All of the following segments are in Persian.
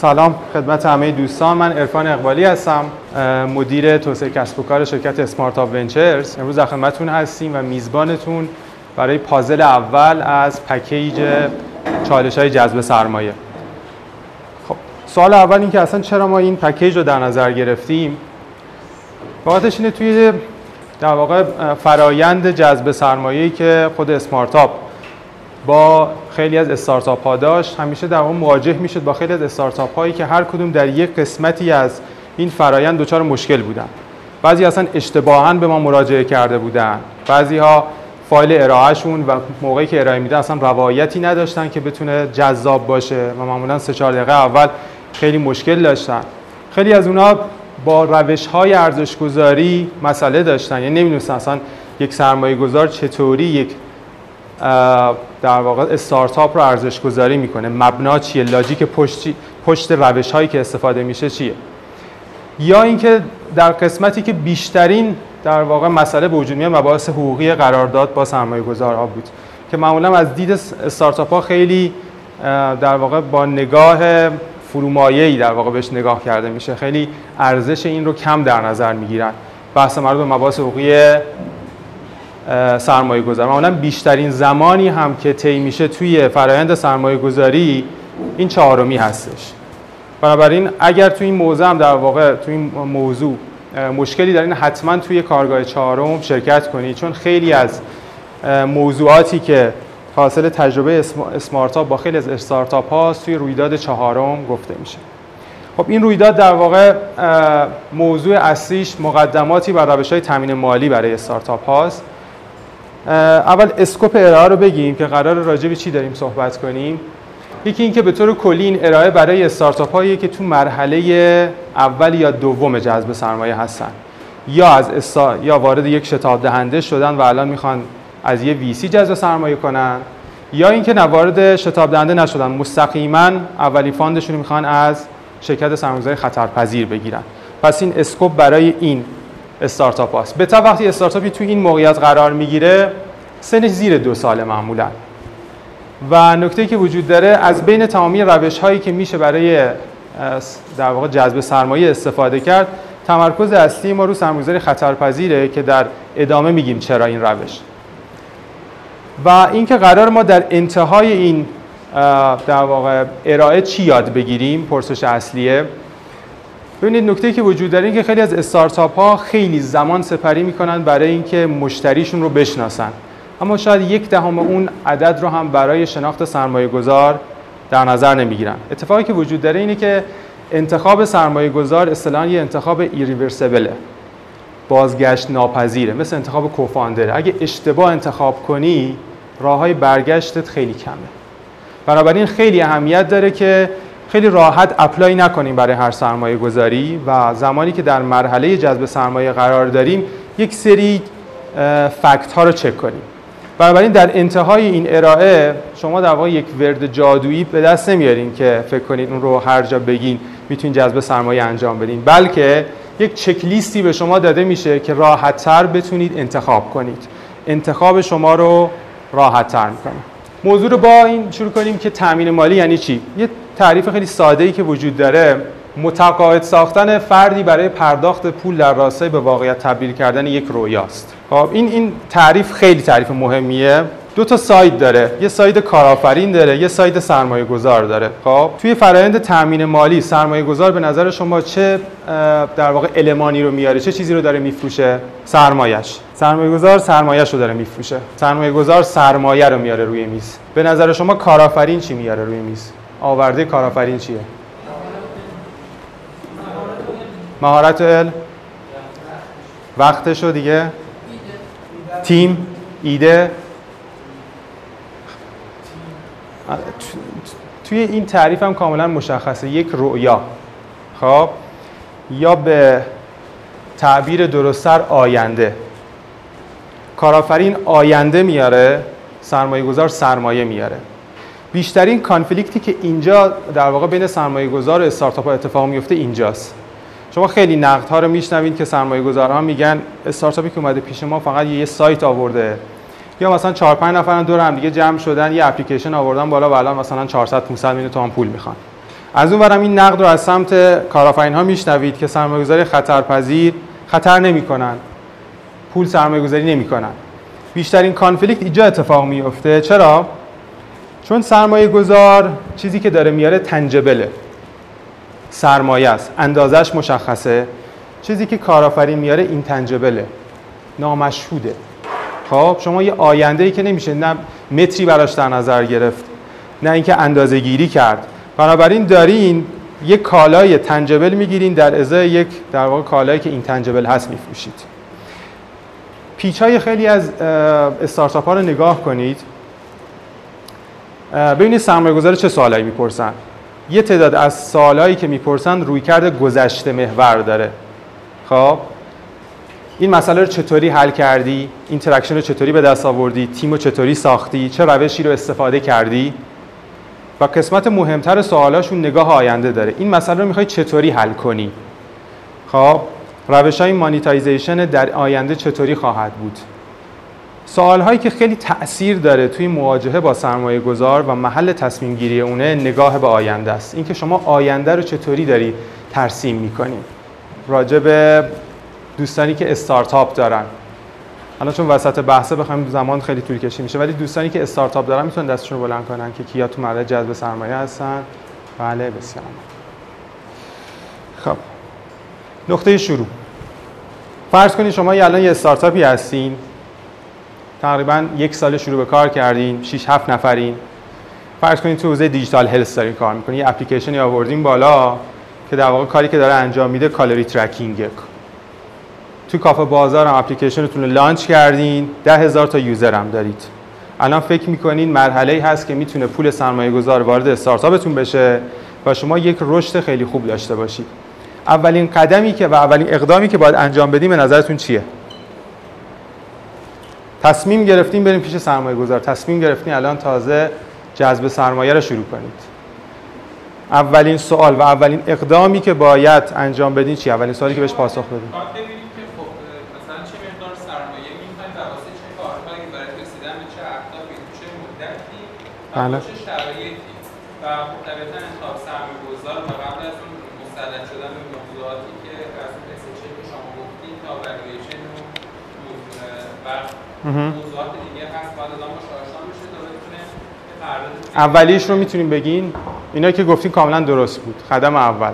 سلام خدمت همه دوستان. من عرفان اقبالی هستم مدیر توسعه کسب و کار شرکت Smartup Ventures امروز در خدمتتون هستیم و میزبانتون برای پازل اول از پکیج چالش های جذب سرمایه. خب سوال اول این که اصلا چرا ما این پکیج رو در نظر گرفتیم؟ واقعیتش اینه توی در واقع فرایند جذب سرمایه‌ای که خود Smartup با خیلی از استارتاپ ها داشت. همیشه در اون مواجه می‌شد با خیلی از استارتاپ هایی که هر کدوم در یک قسمتی از این فرایند دچار مشکل بودن بعضی اصلا اشتباها به ما مراجعه کرده بودن بعضی ها فایل ارائهشون و موقعی که ارائه میده اصلا روایتی نداشتن که بتونه جذاب باشه و معمولا 3 4 دقیقه اول خیلی مشکل داشتن. خیلی از اونها با روش های ارزش گذاری مسئله داشتن. یعنی نمی‌دونستن اصلا یک سرمایه گذار چطوری یک در واقع استارتاپ رو ارزش گذاری می‌کنه. مبنا چیه؟ لاجیک پشت پشت روش هایی که استفاده میشه چیه؟ یا اینکه در قسمتی که بیشترین در واقع مسئله به وجود میاد مباحث حقوقی قرارداد با سرمایه گذارها بود. که معمولا از دید استارتاپ ها خیلی در واقع با نگاه فرومایه‌ای در واقع بهش نگاه کرده میشه. خیلی ارزش این رو کم در نظر می‌گیرن. بحث مربوط به مباحث حقوقی سرمایه گذار معمولا بیشترین زمانی هم که طی میشه توی فرایند سرمایه گذاری این چهارمی هستش. بنابراین اگر توی این موضوع هم در واقع توی این موضوع مشکلی دارین حتما توی کارگاه چهارم شرکت کنید چون خیلی از موضوعاتی که حاصل تجربه اسمارتاپ با خیلی از استارتاپ هاست توی رویداد چهارم گفته میشه. خب این رویداد در واقع موضوع اصلیش مقدماتی بر روش های تامین مالی برای استارتاپ هاست. اول اسکوپ ارائه رو بگیم که قرار راجع به چی داریم صحبت کنیم. یکی اینکه به طور کلی این ارائه برای استارتاپ هایی که تو مرحله اول یا دوم جذب سرمایه هستن. یا از استا... یا وارد یک شتاب دهنده شدن و الان می‌خوان از یه ویسی جذب سرمایه کنن. یا اینکه وارد شتاب دهنده نشدن. مستقیما early fund شون رو می‌خوان از شرکت سرمایه‌گذاری خطرپذیر بگیرن. پس این scope برای این استارتاپ هاست. به تا وقتی استارتاپی توی این موقعیت قرار می‌گیره سنش زیر دو ساله معمولا. و نکته که وجود داره از بین تمامی روش هایی که میشه برای در واقع جذب سرمایه استفاده کرد تمرکز اصلی ما رو سرمایه‌گذاری خطرپذیره که در ادامه میگیم چرا این روش. و اینکه قرار ما در انتهای این در واقع ارائه چی یاد بگیریم پرسش اصلیه. ببینید نکته که وجود داره این که خیلی از استارتاپ ها خیلی زمان سپری می‌کنن برای اینکه مشتریشون رو بشناسن. اما شاید یک دهم اون عدد رو هم برای شناخت سرمایه گذار در نظر نمی‌گیرن. اتفاقی که وجود داره اینه که انتخاب سرمایه گذار اصطلاحا یه انتخاب ایریورسیبله بازگشت ناپذیره مثل انتخاب کوفاندر. اگه اشتباه انتخاب کنی راه های برگشتت خیلی کمه. بنابراین خیلی اهمیت داره که خیلی راحت اپلای نکنیم برای هر سرمایه گذاری و زمانی که در مرحله جذب سرمایه قرار داریم یک سری فکت ها رو چک کنیم. بنابراین در انتهای این ارائه شما در واقع یک ورد جادویی به دست نمیارین که فکر کنید اون رو هر جا بگین می‌تونید جذب سرمایه انجام بدین. بلکه یک چک لیستی به شما داده میشه که راحت تر بتونید انتخاب کنید. انتخاب شما رو راحت تر می‌کنه. موضوع رو با این شروع کنیم که تامین مالی یعنی چی؟ یه تعریف خیلی ساده ای که وجود داره متقاعد ساختن فردی برای پرداخت پول در راستای به واقعیت تبدیل کردن یک رویاست. خب این این تعریف خیلی تعریف مهمیه. دو تا side داره. یه side کارآفرین داره یه side سرمایه گذار داره. خب توی فرایند تامین مالی سرمایه گذار به نظر شما چه در واقع المانی رو میاره؟ چه چیزی رو داره میفروشه؟ سرمایش سرمایه گذار سرمایهش رو داره میفروشه. سرمایه گذار سرمایه رو میاره روی میز. به نظر شما کارآفرین چی میاره روی میز؟ آورده کارآفرین چیه؟ مهارت علم وقتشو دیگه؟ تیم؟ ایده؟ توی این تعریف هم کاملا مشخصه. یک رؤیا. خب؟ یا به تعبیر درستتر آینده. کارآفرین آینده میاره سرمایه گذار سرمایه میاره. بیشترین کانفلیکتی که اینجا در واقع بین سرمایه گذار و استارتاپ ها اتفاق میفته اینجاست. شما خیلی نقد ها رو میشنوید که سرمایه گذارها میگن استارتاپی که اومده پیش ما فقط یه سایت آورده. یا مثلا 4 5 نفرن دور هم دیگه جمع شدن یه اپلیکیشن آوردن بالا و الان مثلا 400 500 میلیون تومان پول می‌خوان. از اون برم این نقد رو از سمت کارآفرین ها میشنوید که سرمایه‌گذاری خطرپذیر خطر نمی‌کنن. پول سرمایه گذاری نمی‌کنن. بیشترین کانفلیکت اینجا اتفاق میفته چرا؟ چون سرمایه گذار چیزی که داره میاره تنجبله سرمایه است. اندازش مشخصه. چیزی که کارآفرین میاره این تنجبله نامشهوده. خب شما یه آینده ای که نمیشه نه متری براش در نظر گرفت نه اینکه اندازه گیری کرد. بنابراین دارین یک کالای تنجبل می‌گیرین در ازای یک در واقع کالایی که این تنجبل هست میفروشید. پیچ های خیلی از استارتاپ ها رو نگاه کنید. ببینید سرمایه گذار چه سوالایی می‌پرسن. یه تعداد از سوالایی که می‌پرسن روی کرده گذشته محور داره. خب؟ این مسئله رو چطوری حل کردی؟ این traction رو چطوری به دست آوردی؟ تیم رو چطوری ساختی؟ چه روشی رو استفاده کردی؟ و قسمت مهمتر سوالاشون نگاه آینده داره. این مسئله رو می‌خوای چطوری حل کنی؟ خب؟ روش های در آینده چطوری خواهد بود؟ سوال هایی که خیلی تاثیر داره توی مواجهه با سرمایه گذار و محل تصمیم گیری اونه نگاه به آینده است. اینکه شما آینده رو چطوری داری ترسیم می‌کنی. راجع به دوستانی که استارتاپ دارن. حالا چون وسط بحثه بخوایم زمان خیلی طول کشی میشه ولی دوستانی که استارتاپ دارن می‌تونن دستشون رو بلند کنن که کیا تو مرحله جذب سرمایه هستن. بله بسیار. خب. نقطه شروع. فرض کنید شما الان یه استارتاپی هستین. تقریبا یک سال شروع به کار کردین 6 7 نفرین. فرض کنید تو حوزه digital health دارین کار می‌کنین یه اپلیکیشنی آوردین بالا که در واقع کاری که داره انجام میده calorie tracking. تو کافه بازار هم اپلیکیشنتون رو launch کردین ده هزار تا user هم دارید. الان فکر می‌کنین مرحله ای هست که می‌تونه پول سرمایه گذار وارد استارتاپتون بشه و شما یک رشد خیلی خوب داشته باشید. اولین قدمی که و اولین اقدامی که باید انجام بدیم به نظرتون چیه؟ تصمیم گرفتیم بریم پیش سرمایه گذار تصمیم گرفتیم الان تازه جذب سرمایه رو شروع کنید. اولین سوال و اولین اقدامی که باید انجام بدین چیه اولین سوالی که بهش پاسخ بدین. بله. چه شرایطی؟ و خب طبیعتا انتخاب سرمایه گذار و قبل از اون مسلط شدن به موضوعاتی که از اون چه که شما گفتین تا والیویشن و موضوعات دیگه هست باید آدم باشه آشنا بشه تا بتونه اولیش رو می‌تونیم بگین؟ اینا که گفتین کاملا درست بود. قدم اول.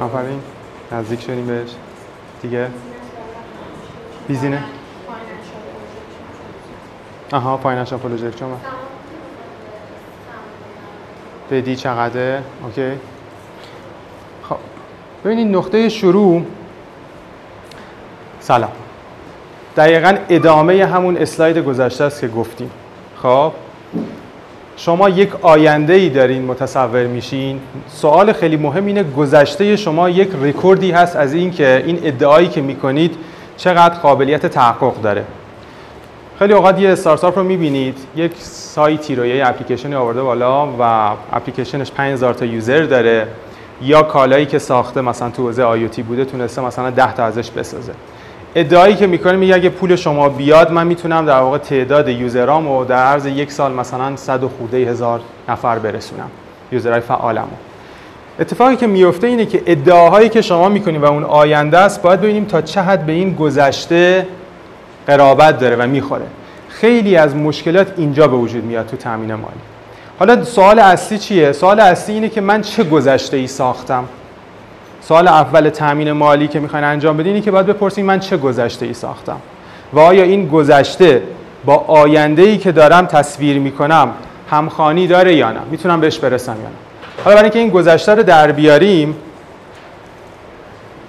آفرین. نزدیک شدیم بهش. دیگه؟ بیزینه آها financial projection. بدی چقدر okay. ببینید نقطه شروع. سلام. دقیقا ادامه همون slide گذشته است که گفتیم. خب؟ شما یک آینده ای دارین متصور میشین. سوال خیلی مهم اینه گذشته شما یک رکوردی هست از اینکه این ادعایی که می‌کنید چقدر قابلیت تحقق داره. خیلی اوقات یه استارتاپ رو می‌بینید یک سایتی رو یه اپلیکیشنی آورده بالا و اپلیکیشنش 5000 تا یوزر داره. یا کالایی که ساخته مثلا تو حوزه آیوتی بوده تونسته مثلا 10 تا ازش بسازه. ادعایی که می‌کنه میگه اگه پول شما بیاد من می‌تونم در واقع تعداد یوزرام رو در عرض یک سال مثلا 100 خورده هزار نفر برسونم یوزرهای فعالمو. اتفاقی که میفته اینه که ادعاهایی که شما می‌کنید و اون آینده است باید ببینیم تا چه حد به این گذشته قرابت داره و می‌خوره. خیلی از مشکلات اینجا به وجود میاد تو تامین مالی. حالا سوال اصلی چیه؟ سوال اصلی اینه که من چه گذشته ای ساختم؟ سوال اول تامین مالی که می‌خواین انجام بدین که باید بپرسید من چه گذشته ای ساختم. و آیا این گذشته با آینده ای که دارم تصویر می‌کنم همخانی داره یا نه؟ می‌تونم بهش برسم یا نه؟ حالا برای اینکه این گذشته رو در بیاریم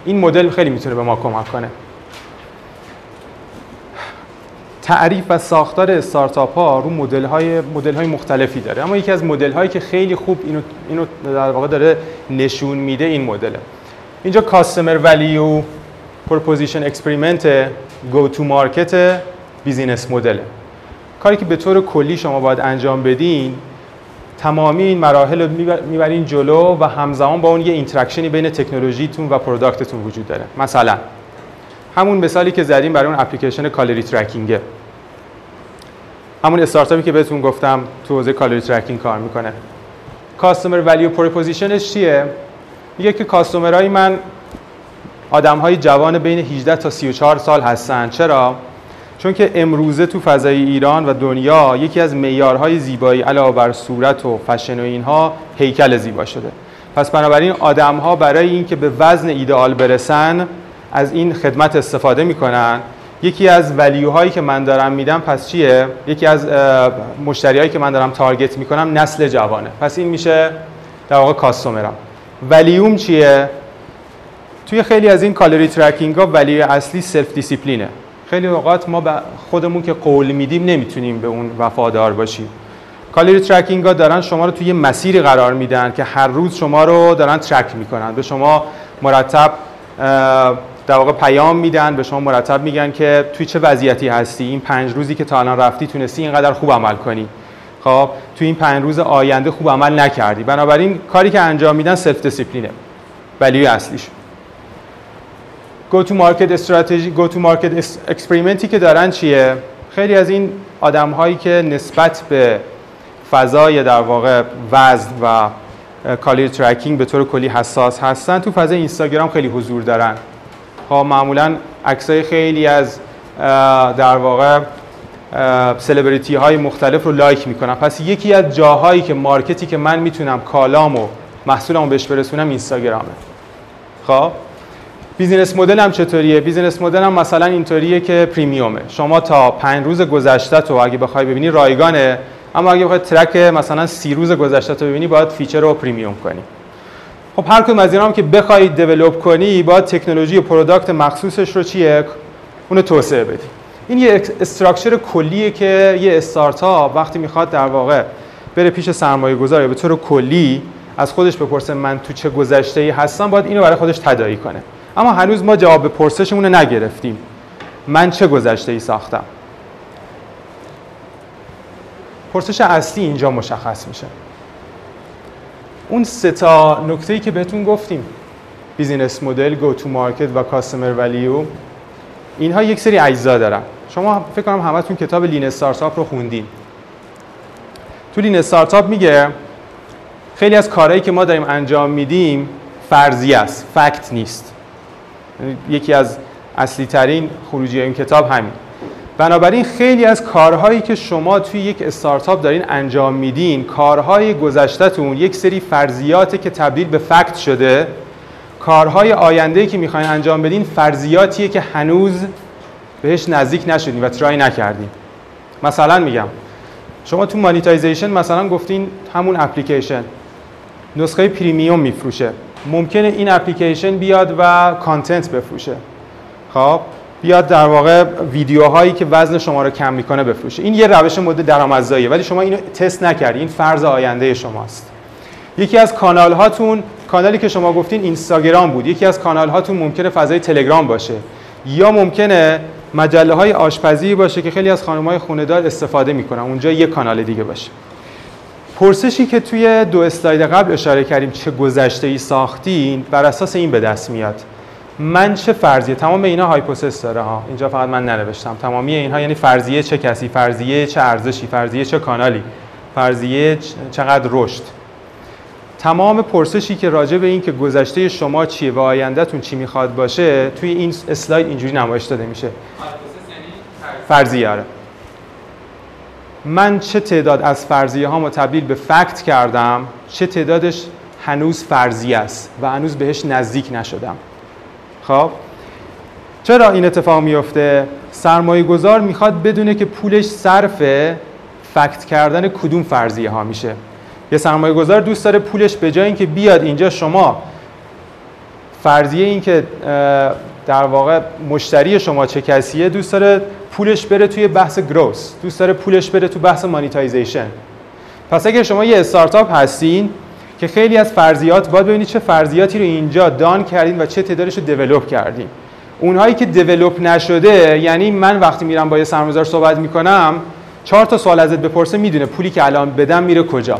این مدل خیلی می‌تونه به ما کمک کنه. تعریف و ساختار استارتاپ ها رو مدل های, مدل های مختلفی داره. اما یکی از مدل هایی که خیلی خوب اینو, اینو در واقع داره نشون میده این مدله. اینجا customer value proposition experiment go to market business model کاری که به طور کلی شما باید انجام بدین تمامی این مراحل رو می‌برین جلو و همزمان با اون یه interaction ی بین تکنولوژیتون و product تون وجود داره. مثلا همون مثالی که زدیم برای اون application calorie tracking ه همون استارتاپی که بهتون گفتم تو حوزه calorie tracking کار می‌کنه. customer value proposition ش چیه؟ میگه که customer ای من آدم های جوان بین 18 تا 34 سال هستن. چرا؟ چون که امروزه تو فضای ایران و دنیا یکی از معیارهای زیبایی علاوه بر صورت و فشن و اینها هیکل زیبا شده. پس بنابراین آدم ها برای اینکه به وزن ایدئال برسن از این خدمت استفاده می‌کنن. یکی از value هایی که من دارم میدم پس چیه؟ یکی از مشتریهایی که من دارم target می‌کنم نسل جوانه. پس این میشه در واقع customer م value م چیه؟ توی خیلی از این calorie tracking ها value اصلی self discipline ه خیلی اوقات ما خودمون که قول میدیم نمی‌تونیم به اون وفادار باشیم. calorie tracking ها دارن شما رو توی مسیری قرار میدن که هر روز شما رو دارن track می‌کنن. به شما مرتب در واقع پیام میدن به شما مرتب میگن که توی چه وضعیتی هستی؟ این پنج روزی که تا الان رفتی تونستی اینقدر خوب عمل کنی. خب توی این پنج روز آینده خوب عمل نکردی. بنابراین کاری که انجام میدن self discipline ه value اصلیش. go to market strategy go to market experiment ی که دارن چیه؟ خیلی از این آدم هایی که نسبت به فضای در واقع وزن و calorie tracking به طور کلی حساس هستن تو فضای اینستاگرام خیلی حضور دارن. خب معمولا عکسای خیلی از در واقع سلبریتی های مختلف رو like می‌کنم. پس یکی از جاهایی که market ی که من می‌تونم کالامو محصولمو بهش برسونم اینستاگرامه. خب؟ business model هم چطوریه؟ business model هم مثلا اینطوریه که premium ه. شما تا پنج روز گذشته تو اگه بخوای ببینی رایگانه اما اگه بخوای track مثلا سی روز گذشته تو ببینی باید feature رو premium کنی. خب هر کدوم از اینا هم که بخوای develop کنی باید تکنولوژی و product مخصوصش رو چیه؟ اونو توسعه بدی. این یه structure کلیه که یه استارتاپ وقتی می‌خواد در واقع بره پیش سرمایه گذار به طور کلی از خودش بپرسه من تو چه گذشته ای هستم باید اینو برای خودش تداعی کنه. اما هنوز ما جواب پرسشمون رو نگرفتیم. من چه گذشته ای ساختم؟ پرسش اصلی اینجا مشخص میشه. اون سه تا نکته ای که بهتون گفتیم. business model، go to market و customer value اینها یک سری اجزا دارن. شما فکر کنم همتون کتاب Lean Startup رو خوندین. تو لین استارتاپ میگه خیلی از کارهایی که ما داریم انجام میدیم فرضی است فکت نیست. یعنی یکی از اصلی ترین خروجی این کتاب همین. بنابراین خیلی از کارهایی که شما توی یک استارتاپ دارین انجام میدین کارهای گذشتهتون یک سری فرضیاته که تبدیل به فکت شده کارهای آینده که می‌خواین انجام بدین فرضیاتیه که هنوز بهش نزدیک نشدین و ترای نکردین. مثلا میگم شما تو monetization مثلا گفتین همون اپلیکیشن نسخه premium میفروشه. ممکنه این اپلیکیشن بیاد و content بفروشه. خب؟ بیاد در واقع ویدیوهایی که وزن شما رو کم می‌کنه بفروشه. این یه روش مورد درآمدزاییه ولی شما اینو تست نکردی. این فرض آینده شماست. یکی از کانال هاتون کانالی که شما گفتین اینستاگرام بود. یکی از کانال هاتون ممکنه فضای تلگرام باشه. یا ممکنه مجله های آشپزی باشه که خیلی از خانم های خونه‌دار استفاده می‌کنن. اونجا یه کانال دیگه باشه. پرسشی که توی دو slide قبل اشاره کردیم چه گذشته ای ساختین بر اساس این به دست میاد. من چه فرضیه؟ تمام اینا hypothesis داره ها. اینجا فقط من ننوشتم. تمامی اینها یعنی فرضیه چه کسی؟ فرضیه چه ارزشی؟ فرضیه چه کانالی؟ فرضیه چقدر رشد؟ تمام پرسشی که راجع به این که گذشته شما چیه و آیندهتون چی می‌خواد باشه توی این slide اینجوری نمایش داده میشه. یعنی فرضیه. آره. من چه تعداد از فرضیه ها تبدیل به فکت کردم چه تعدادش هنوز فرضیه است و هنوز بهش نزدیک نشدم. خب. چرا این اتفاق میفته؟ سرمایه گذار می‌خواد بدونه که پولش صرف فکت کردن کدوم فرضیه ها میشه. یه سرمایه گذار دوست داره پولش به جای اینکه بیاد اینجا شما فرضیه این که در واقع مشتری شما چه کسیه دوست داره پولش بره توی بحث گروس دوست داره پولش بره تو بحث مانیتایزیشن. پس اگر شما یه استارتاپ هستین که خیلی از فرضیات باید ببینید چه فرضیاتی رو اینجا دان کردین و چه تعدادش رو دیولپ کردین. اونهایی که دیولپ نشده یعنی من وقتی میرم با یه سرمایه‌گذار صحبت می‌کنم چهار تا سوال ازت بپرسه می‌دونه پولی که الان بدم میره کجا.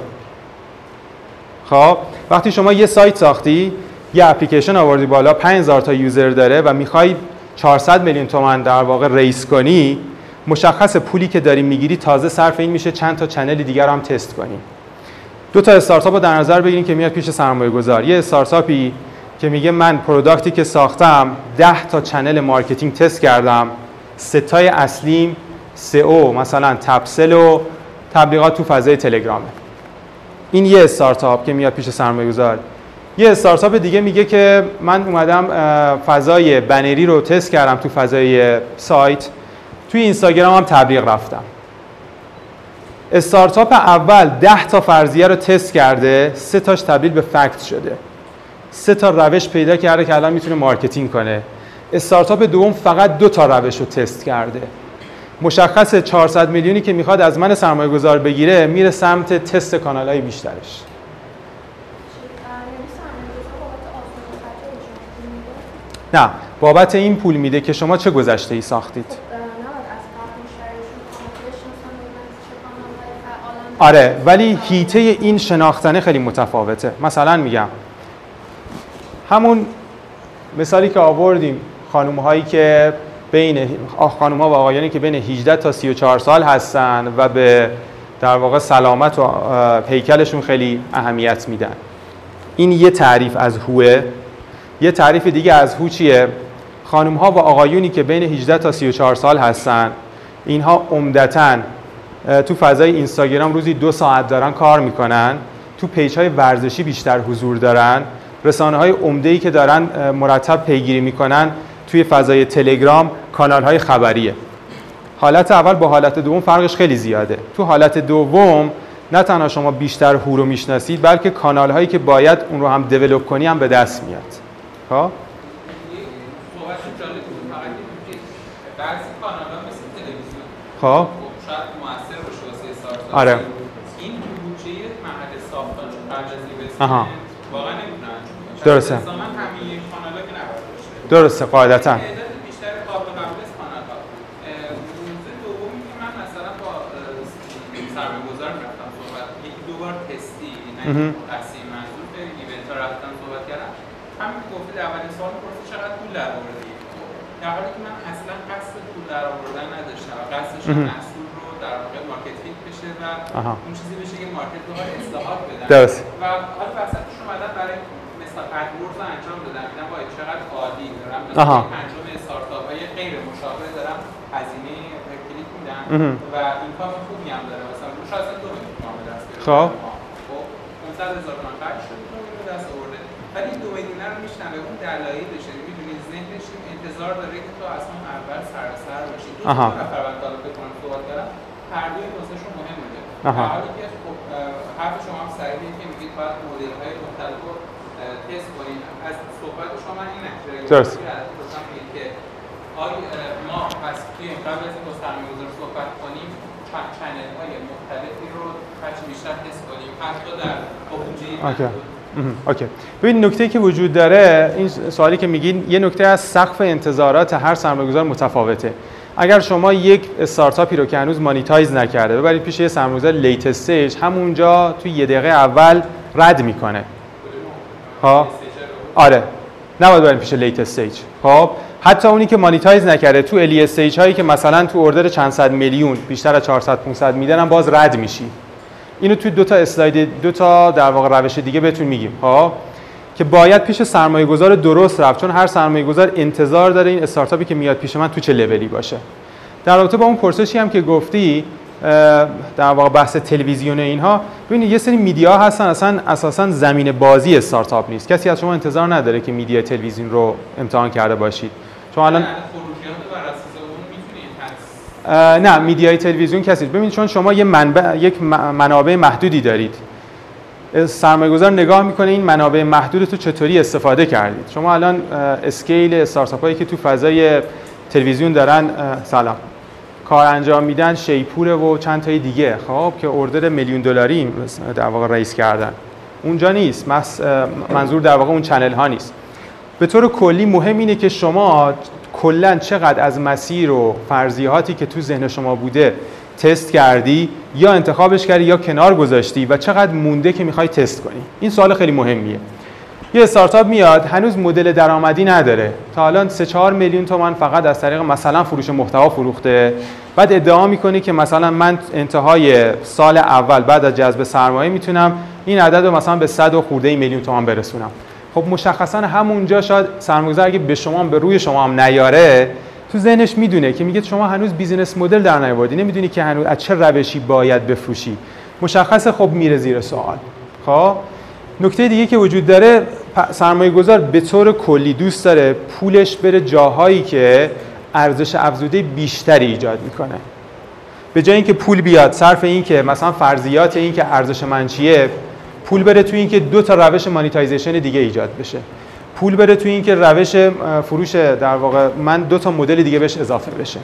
خب؟ وقتی شما یه سایت ساختی یه اپلیکیشن آوردی بالا 5000 تا user داره و می‌خوای 400 میلیون تومن در واقع raise کنی مشخص پولی که داری می‌گیری تازه صرف این میشه چند تا channel دیگر هم تست کنی. دو تا استارتاپ رو در نظر بگیریم که میاد پیش سرمایه گذار یه استارتاپی که میگه من product ی که ساختم 10 تا channel marketing تست کردم. سه تای اصلیم SEO مثلا تپسل و تبلیغات تو فضای تلگرامه این یه استارتاپ که میاد پیش سرمایه گذار یه استارتاپ دیگه میگه که من اومدم فضای بنری رو تست کردم تو فضای سایت. توی اینستاگرام هم تبلیغ رفتم. استارتاپ اول 10 تا فرضیه رو تست کرده سه تاش تبدیل به fact شده. سه تا روش پیدا کرده که الان می‌تونه marketing کنه. استارتاپ دوم فقط دو تا روش رو تست کرده. مشخص 400 میلیونی که می‌خواد از من سرمایه گذار بگیره میره سمت تست کانال های بیشترش. نه بابت این پول میده که شما چه گذشته ای ساختید؟ آره ولی هیته این شناختنه خیلی متفاوته. مثلا میگم همون مثالی که آوردیم خانوم هایی که بین خانوم ها و آقایانی که بین 18 تا 34 سال هستن و به در واقع سلامت و هیکلشون خیلی اهمیت میدن. این یه تعریف از هوه. یه تعریف دیگه از هو چیه؟ خانم ها و آقایونی که بین 18 تا 34 سال هستن اینها عمدتا تو فضای اینستاگرام روزی دو ساعت دارن کار می‌کنن. تو پیج های ورزشی بیشتر حضور دارن. رسانه های عمده ای که دارن مرتب پیگیری می‌کنن توی فضای تلگرام کانال های خبریه. حالت اول با حالت دوم فرقش خیلی زیاده. تو حالت دوم نه تنها شما بیشتر هو رو می‌شناسید بلکه کانال هایی که باید اون رو هم دیولپ کنی هم به دست میاد. خب؟ خب شاید موثر باشه واسه استارتاپ آره. این بودجه محل ساختن قبل واقعا نمی‌دونن درسته. یک کانالا که نباید درسته قاعدتا. تعداد بیشتر قابل قبول از کانال ها موضوع دومی که من مثلا با سرمایه‌گذار رفتم صحبت یکی دو بار تستی نه اصلی منظور به ایونت رفتم صحبت کردم. همین که گفتید اولین سوال پرسید چقدر پول درآوردی؟ در حالی که من اصلا قصد پول درآوردن نداشتم و قصدش و اون چیزی بشه که مارکت رو اصلاحات بدن. درست. و حالا وسطش اومدن برای مثلا ادورز انجام دادم دیدم وای چقدر عالی. دارم مثلا پنجم استارتاپ های غیر مشابه دارم هزینه کلیک میدن. و اینکام خوبی هم داره. مثلا روش اصلا دو میلیون تومان به دست خب. خب 500 هزار تومان خرج شد دو میلیون به دست آورده. ولی این دو میلیون رو میشنوه. اون دلایلش یعنی می‌دونی ذهنش انتظار داره که تو اصلا اول سر سر باشی. دو تا نفر من طالب بکنم صحبت کردم هر دوی واسهشون مهم بوده در حالی که خب حرف شما هم صحیحه که میگید باید مدل های مختلف رو تست کنید از صحبت شما این نتیجه درست. که آیا ما پس توی قبل از با سرمایه‌گذار صحبت کنیم چنل های مختلفی رو هرچی بیشتر تست کنیم. حتی در با بودجه okay ببین نکته که وجود داره این سوالی که میگین یه نکته از سقف انتظارات هر سرمایه‌گذار متفاوته. اگر شما یک استارتاپی رو که هنوز monetize نکرده ببرید پیش یه سرمایه‌گذار late stage همونجا توی یه دقیقه اول رد می‌کنه. ها آره. نباید بریم پیش late stage خب؟ حتی اونی که monetize نکرده تو early stage هایی که مثلا تو order چند صد میلیون بیشتر از 400 500 میدن باز رد میشی. اینو توی دو تا اسلاید دو تا در واقع روش دیگه بهتون میگیم. ها که باید پیش سرمایه گذار درست رفت چون هر سرمایه گذار انتظار داره این استارتاپی که میاد پیش من تو چه لولی باشه. در رابطه با اون پرسشی هم که گفتی در واقع بحث تلویزیون اینها ببینید یه سری میدیا هستن اصلا اساسا زمین بازی استارتاپ نیست. کسی از شما انتظار نداره که میدیا تلویزیون رو امتحان کرده باشید. چون الان نه media ی تلویزیون کسی ببینید چون شما یه منبع یک منابع محدودی دارید. سرمایه گذار نگاه می‌کنه این منابع محدود تو چطوری استفاده کردید. شما الان scale استارتاپ هایی که تو فضای تلویزیون دارن سلام. کار انجام میدن شیپور و چند تای دیگه. خب که order میلیون دلاری در واقع raise کردن. اونجا نیست. منظور در واقع اون channel ها نیست. به طور کلی مهم اینه که شما کلا چقدر از مسیر و فرضیاتی که تو ذهن شما بوده تست کردی یا انتخابش کردی یا کنار گذاشتی و چقدر مونده که می‌خوای تست کنی. این سوال خیلی مهمیه. یه استارتاپ میاد هنوز مدل درآمدی نداره. تا الان 3 4 میلیون تومان فقط از طریق مثلا فروش محتوا فروخته. بعد ادعا می‌کنه که مثلا من انتهای سال اول بعد از جذب سرمایه می‌تونم این عدد رو مثلا به 100 و خورده میلیون تومان برسونم. خب مشخصا همونجا شاید سرمایه‌گذار اگه به شما هم به روی شما هم نیاره تو ذهنش می‌دونه که میگه شما هنوز بیزینس مدل در نیاوردی نمی‌دونی که هنوز از چه روشی باید بفروشی. مشخص خب میره زیر سوال. خب؟ نکته دیگه که وجود داره سرمایه گذار به طور کلی دوست داره پولش بره جاهایی که ارزش افزوده بیشتری ایجاد می‌کنه. به جای اینکه پول بیاد صرف این که مثلا فرضیات این که ارزش من چیه پول بره توی اینکه دو تا روش monetization دیگه ایجاد بشه. پول بره توی اینکه روش فروش در واقع من دو تا مدل دیگه بهش اضافه بشه.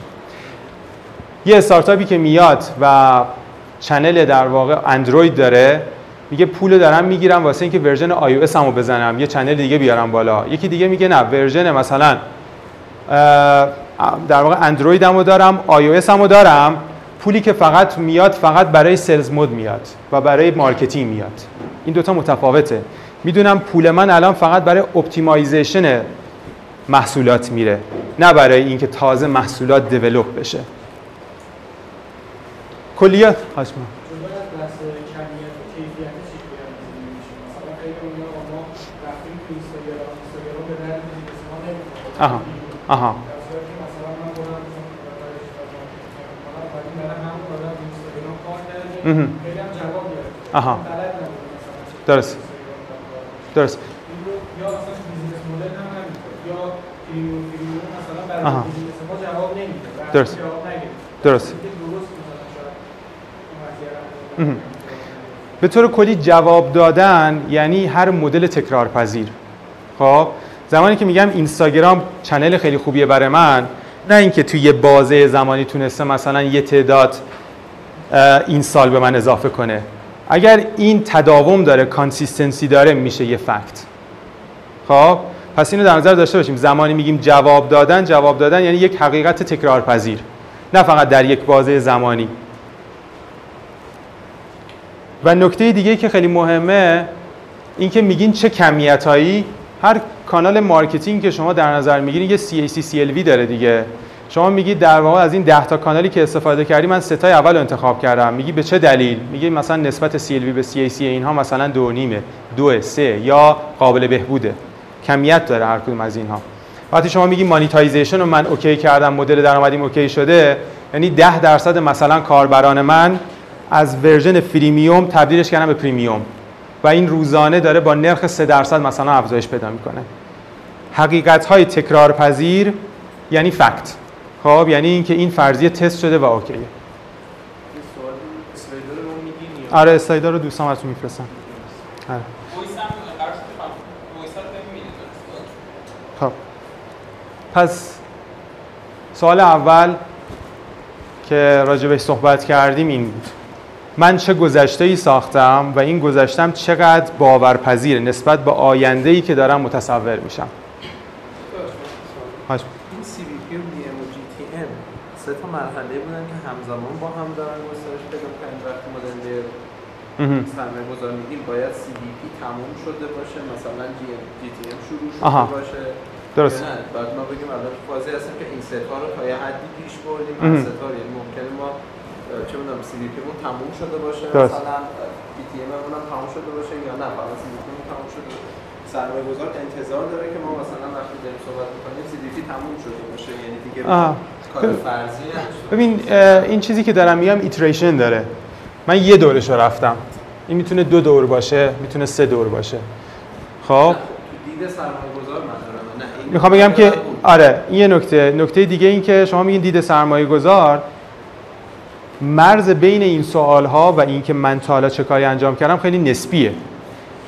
یه استارتاپی که میاد و channel در واقع اندروید داره میگه پول دارم می‌گیرم واسه اینکه version آی او همو بزنم یه channel دیگه بیارم بالا. یکی دیگه میگه نه version مثلا در واقع اندرویدمو دارم آی او همو دارم. پولی که فقط میاد فقط برای sales mode میاد و برای marketing میاد. این دوتا متفاوته. می‌دونم پول من الان فقط برای optimization محصولات میره نه برای اینکه تازه محصولات develop بشه. کلیات. حتما آها آها. آها. درست. درست یا اصلا business مدل هم همینطور یا فیلم فیلم مثلا برای آها. business ما جواب نمیده درست. جواب درست. به طور کلی جواب دادن یعنی هر مدل تکرار پذیر خب زمانی که میگم اینستاگرام channel خیلی خوبیه برای من نه اینکه توی یه بازه زمانی تونسته مثلا یه تعداد install به من اضافه کنه اگر این تداوم داره consistency داره میشه یه fact خب؟ پس اینو در نظر داشته باشیم. زمانی میگیم جواب دادن جواب دادن یعنی یک حقیقت تکرار پذیر نه فقط در یک بازه زمانی. و نکته دیگه که خیلی مهمه این که میگین چه کمیتایی. هر کانال marketing که شما در نظر می‌گیرین یه CAC CLV داره دیگه. شما میگی در واقع از این 10 تا کانالی که استفاده کردی من سه تای اول انتخاب کردم. میگی به چه دلیل؟ میگی مثلا نسبت CLV به CAC اینها مثلا دو نیمه دو سه یا قابل بهبوده. کمیت داره هر کدوم از اینها. وقتی شما میگی monetization رو من okay کردم مدل درآمدیم okay شده یعنی 10 درصد مثلا کاربران من از version freemium تبدیلش کردن به premium. و این روزانه داره با نرخ 3 درصد مثلا افزایش پیدا می‌کنه. حقیقت های تکرار پذیر یعنی fact. خب یعنی اینکه این فرضیه تست شده و okay ه یه سوال اسلایدا رو میگین یا؟ آره اسلایدا رو دوستان براتون میفرستم آره. خب. پس سوال اول که راجبش صحبت کردیم این بود. من چه گذشته ای ساختم و این گذشتم چقدر باورپذیر نسبت به آینده ای که دارم متصور میشم حاج این CVP و BM و GTM سه تا مرحله بودن که همزمان با هم دارن گسترش پیدا کنن وقتی مدل. سرمایه گذار میگیم باید CVP تموم شده باشه مثلا GTM شروع شده آها. باشه درست نه بعد ما بگیم الان فازی هستیم که این ستا رو تا یه حدی پیش بردیم. از ستا یعنی ممکنه ما چه می‌دونم CVP مون تموم شده باشه درست. مثلا GTM مون هم تموم شده باشه یا نه فقط CVP مون تموم شده سرمایه گذار انتظار داره که ما مثلا وقتی داریم صحبت می‌کنیم CVP تموم شده باشه یعنی دیگه. کار فرضی نشه. ببین این چیزی که دارم میگم ایتریشن داره. من یه دورش رو رفتم. این می‌تونه دو دور باشه می‌تونه سه دور باشه. خب؟ دید سرمایه گذار منظورم نه این می‌خوام بگم که. آره این یه نکته. نکته دیگه این که شما میگین دید سرمایه گذار مرز بین این سوال ها و این که من تا حالا چه کاری انجام کردم خیلی نسبیه.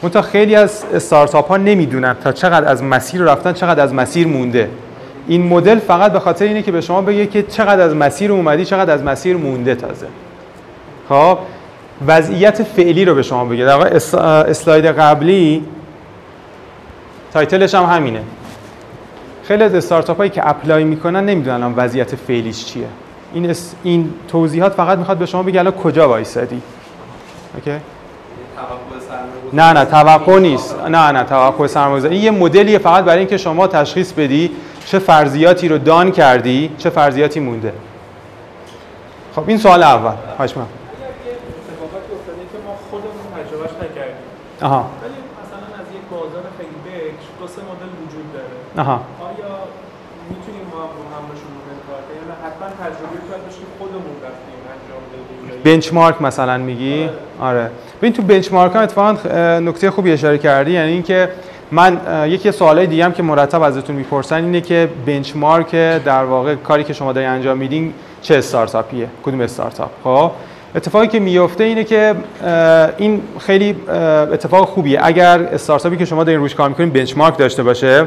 منتها خیلی از استارتاپ ها نمی‌دونن تا چقدر از مسیر رفتن چقدر از مسیر مونده. این مدل فقط به خاطر اینه که به شما بگه که چقدر از مسیر اومدی چقدر از مسیر مونده تازه. خب؟ وضعیت فعلی رو به شما بگه. در اسلاید قبلی title ش هم همینه. خیلی از استارتاپ هایی که apply می‌کنن نمی‌دونن الان وضعیت فعلیش چیه. این اس- این توضیحات فقط می‌خواد به شما بگه الان کجا وایسادی. okay؟ نه نه توقع نیست. نه نه توقع سرمایه‌گذاری. این یه مدلیه فقط برای اینکه شما تشخیص بدی چه فرضیاتی رو done کردی چه فرضیاتی مونده؟ خب این سوال اول. اگر یه اتفاقاتی افتاده که ما خودمون تجربهش نکردیم آها. ولی مثلا از یک بازار خیلی بکر دو سه مدل وجود داره آها آیا می‌تونیم ما با کنیم یا نه حتما تجربه باید باشیم خودمون رفتیم انجام دادیم بنچمارک مثلا میگی؟ آره. ببین تو بنچمارک هم اتفاقا نکته خوبی اشاره کردی. یعنی اینکه من یکی از سوالای دیگه هم که مرتب ازتون می‌پرسن اینه که بنچمارک در واقع کاری که شما دارین انجام میدین چه استارتاپیه؟ کدوم استارتاپ؟ خب اتفاقی که میفته اینه که این خیلی اتفاق خوبیه. اگر استارتاپی که شما دارین روش کار می‌کنین benchmark داشته باشه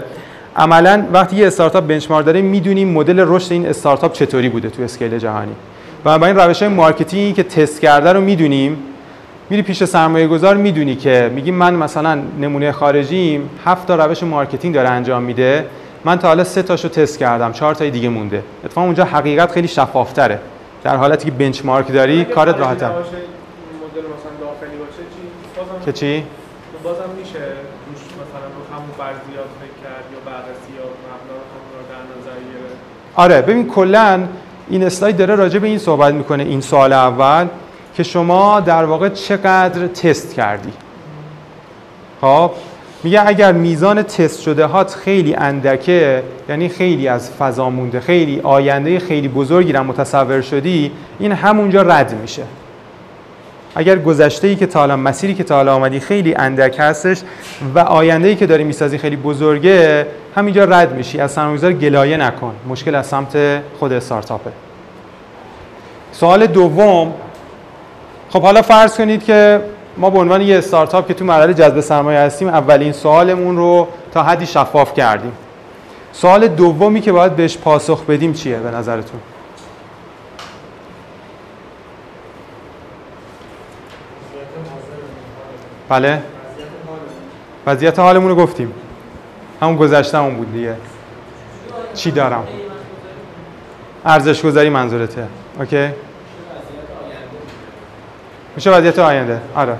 عملا وقتی یه استارتاپ benchmark داره می‌دونیم مدل رشد این استارتاپ چطوری بوده تو scale جهانی. و با این روش های marketing ی که تست کرده رو می‌دونیم. میری پیش سرمایه گذار می‌دونی که میگی من مثلا نمونه خارجیم هفت تا روش marketing داره انجام میده. من تا حالا سه تاشو تست کردم چهار تای دیگه مونده. اتفاقا اونجا حقیقت خیلی شفافتره. در حالتی که بنچمارک داری کارت راحت‌تر. مدل مثلا داخلی باشه چی؟ بازم که چی؟ بازم میشه روش مثلا رو همون فرضیات فکر کرد یا بررسی یا مبنا رو در نظر گرفت. آره ببین کلا این اسلاید داره راجع به این صحبت می‌کنه این سال اول. که شما در واقع چقدر تست کردی. خب میگه اگر میزان تست شده هات خیلی اندکه یعنی خیلی از فضا مونده خیلی آینده خیلی بزرگی رو متصور شدی این همونجا رد میشه. اگر گذشته ای که تا مسیری که تا حالا آمدی خیلی اندک هستش و آینده ای که داری می‌سازی خیلی بزرگه همینجا رد میشی. از سرمایه‌گذار گلایه نکن. مشکل از سمت خود استارتاپه. سوال دوم خب حالا فرض کنید که ما به عنوان یه استارتاپ که تو مرحله جذب سرمایه هستیم اولین سوالمون رو تا حدی شفاف کردیم. سوال دومی که باید بهش پاسخ بدیم چیه به نظرتون؟ بله. وضعیت حالمون رو گفتیم. همون گذشتهمون بود دیگه. چی دارم؟ ارزش گذاری منظورته. okay؟ میشه وضعیت آینده؟ آره.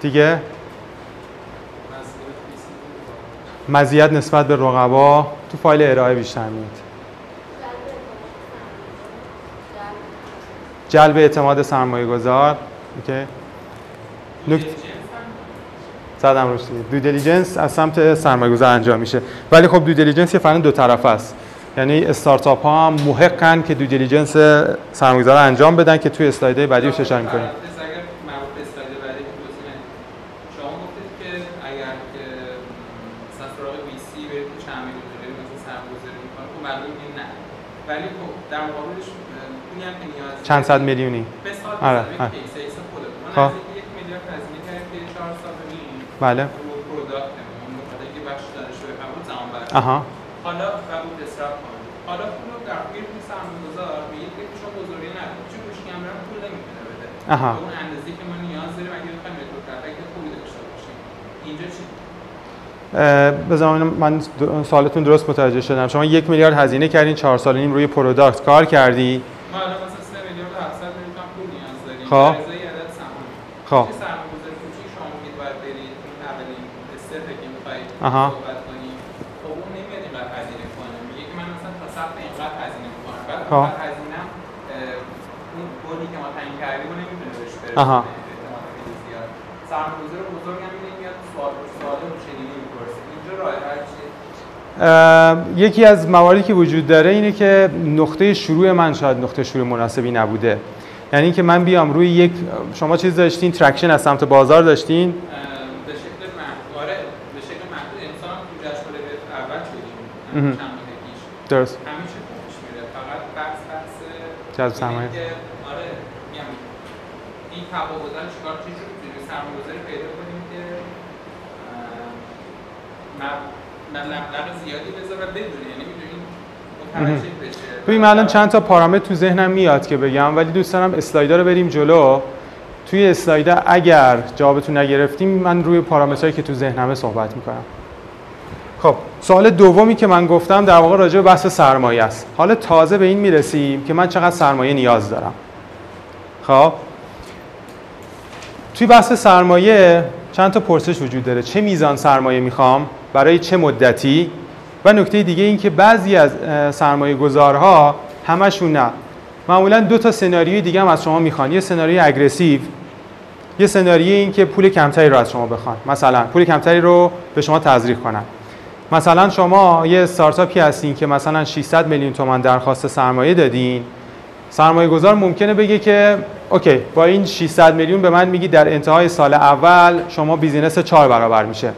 دیگه؟ مزیت نسبت به رقبا تو فایل ارائه بیشتر میاد. جلب اعتماد سرمایه گذار okay. نکته زدم روش. due diligence از سمت سرمایه گذار انجام میشه. ولی خب due diligence یه فن دو طرفه است. یعنی استارتاپ ها هم محقن که دو دیلیجنس سرمایه گذار رو انجام بدن که توی اسلایدهای بعدی رو اشاره می‌کنیم اسلاید چند خب خب چند صد میلیونی. آره، آره. خب. بله. رو پروداکتمون مقداری که بخش دانشجو قبول زمان بر آها. حالا قبول اصراف کنیم حالا پول رو در پیر پول سرمایه‌گذار میگه که چون بزرگی نداره چون گوش کمرا پول نمی‌تونه بده آها. اون اندازه که ما نیاز داریم اگه بخوایم نتورک افکت خوبی داشته باشیم. اینجا چی؟ اه، بذار ببینم من سوالتون درست متوجه شدم. شما یک میلیارد هزینه کردین چهار سال نیم روی پروداکت کار کردی. ما الان مثلا 3 میلیارد و 700 میلیون پول نیاز داریم. خب. خب. آها. خب اون نمیاد اینقدر هزینه کنه. میگه که من مثلا تا سقف اینقدر هزینه می‌کنم. بعد خب. اون هزینه‌ام اه، اون گلی که ما تعیین کردیم رو نمی‌تونه بهش برسونه آها. سرمایه‌گذار بزرگ هم میاد سوال سوال چنینی می‌پرسه؟ اینجا راه حل چیه؟ اه، یکی از مواردی که وجود داره اینه که نقطه شروع من شاید نقطه شروع مناسبی نبوده. یعنی اینکه من بیام روی یک شما چیز داشتین؟ traction از سمت بازار داشتین؟ به شکل محدود آره به شکل محدود انسان تو جشنواره اول شدیم. درست. همیشه پیش میره؟ فقط بحث بحث جذب سرمایه. که آره میگم این تفاوت رو چیکار چجوری می‌تونیم سرمایه‌گذاری پیدا کنیم که مبلغ زیادی بذاره بدونه یعنی می‌دونیم ببین من الان چند تا پارامتر تو ذهنم میاد که بگم ولی دوست دارم اسلایدا رو بریم جلو. توی اسلایدا اگر جوابتون نگرفتیم من روی پارامترهایی که تو ذهنمه صحبت می‌کنم. خب سوال دومی که من گفتم در واقع راجع به بحث سرمایه است. حالا تازه به این می‌رسیم که من چقدر سرمایه نیاز دارم. خب؟ توی بحث سرمایه چند تا پرسش وجود داره. چه میزان سرمایه می‌خوام؟ برای چه مدتی؟ و نکته دیگه این که بعضی از سرمایه گذارها همشون نه. معمولا دو تا سناریوی دیگه هم از شما می‌خوان. یه سناریوی aggressive یه سناریوی این که پول کمتری رو از شما بخوان. مثلا پول کمتری رو به شما تزریق کنن. مثلا شما یه استارتاپی هستین که مثلا 600 میلیون تومان درخواست سرمایه دادین. سرمایه گذار ممکنه بگه که okay با این 600 میلیون به من میگی در انتهای سال اول شما business 4 برابر میشه.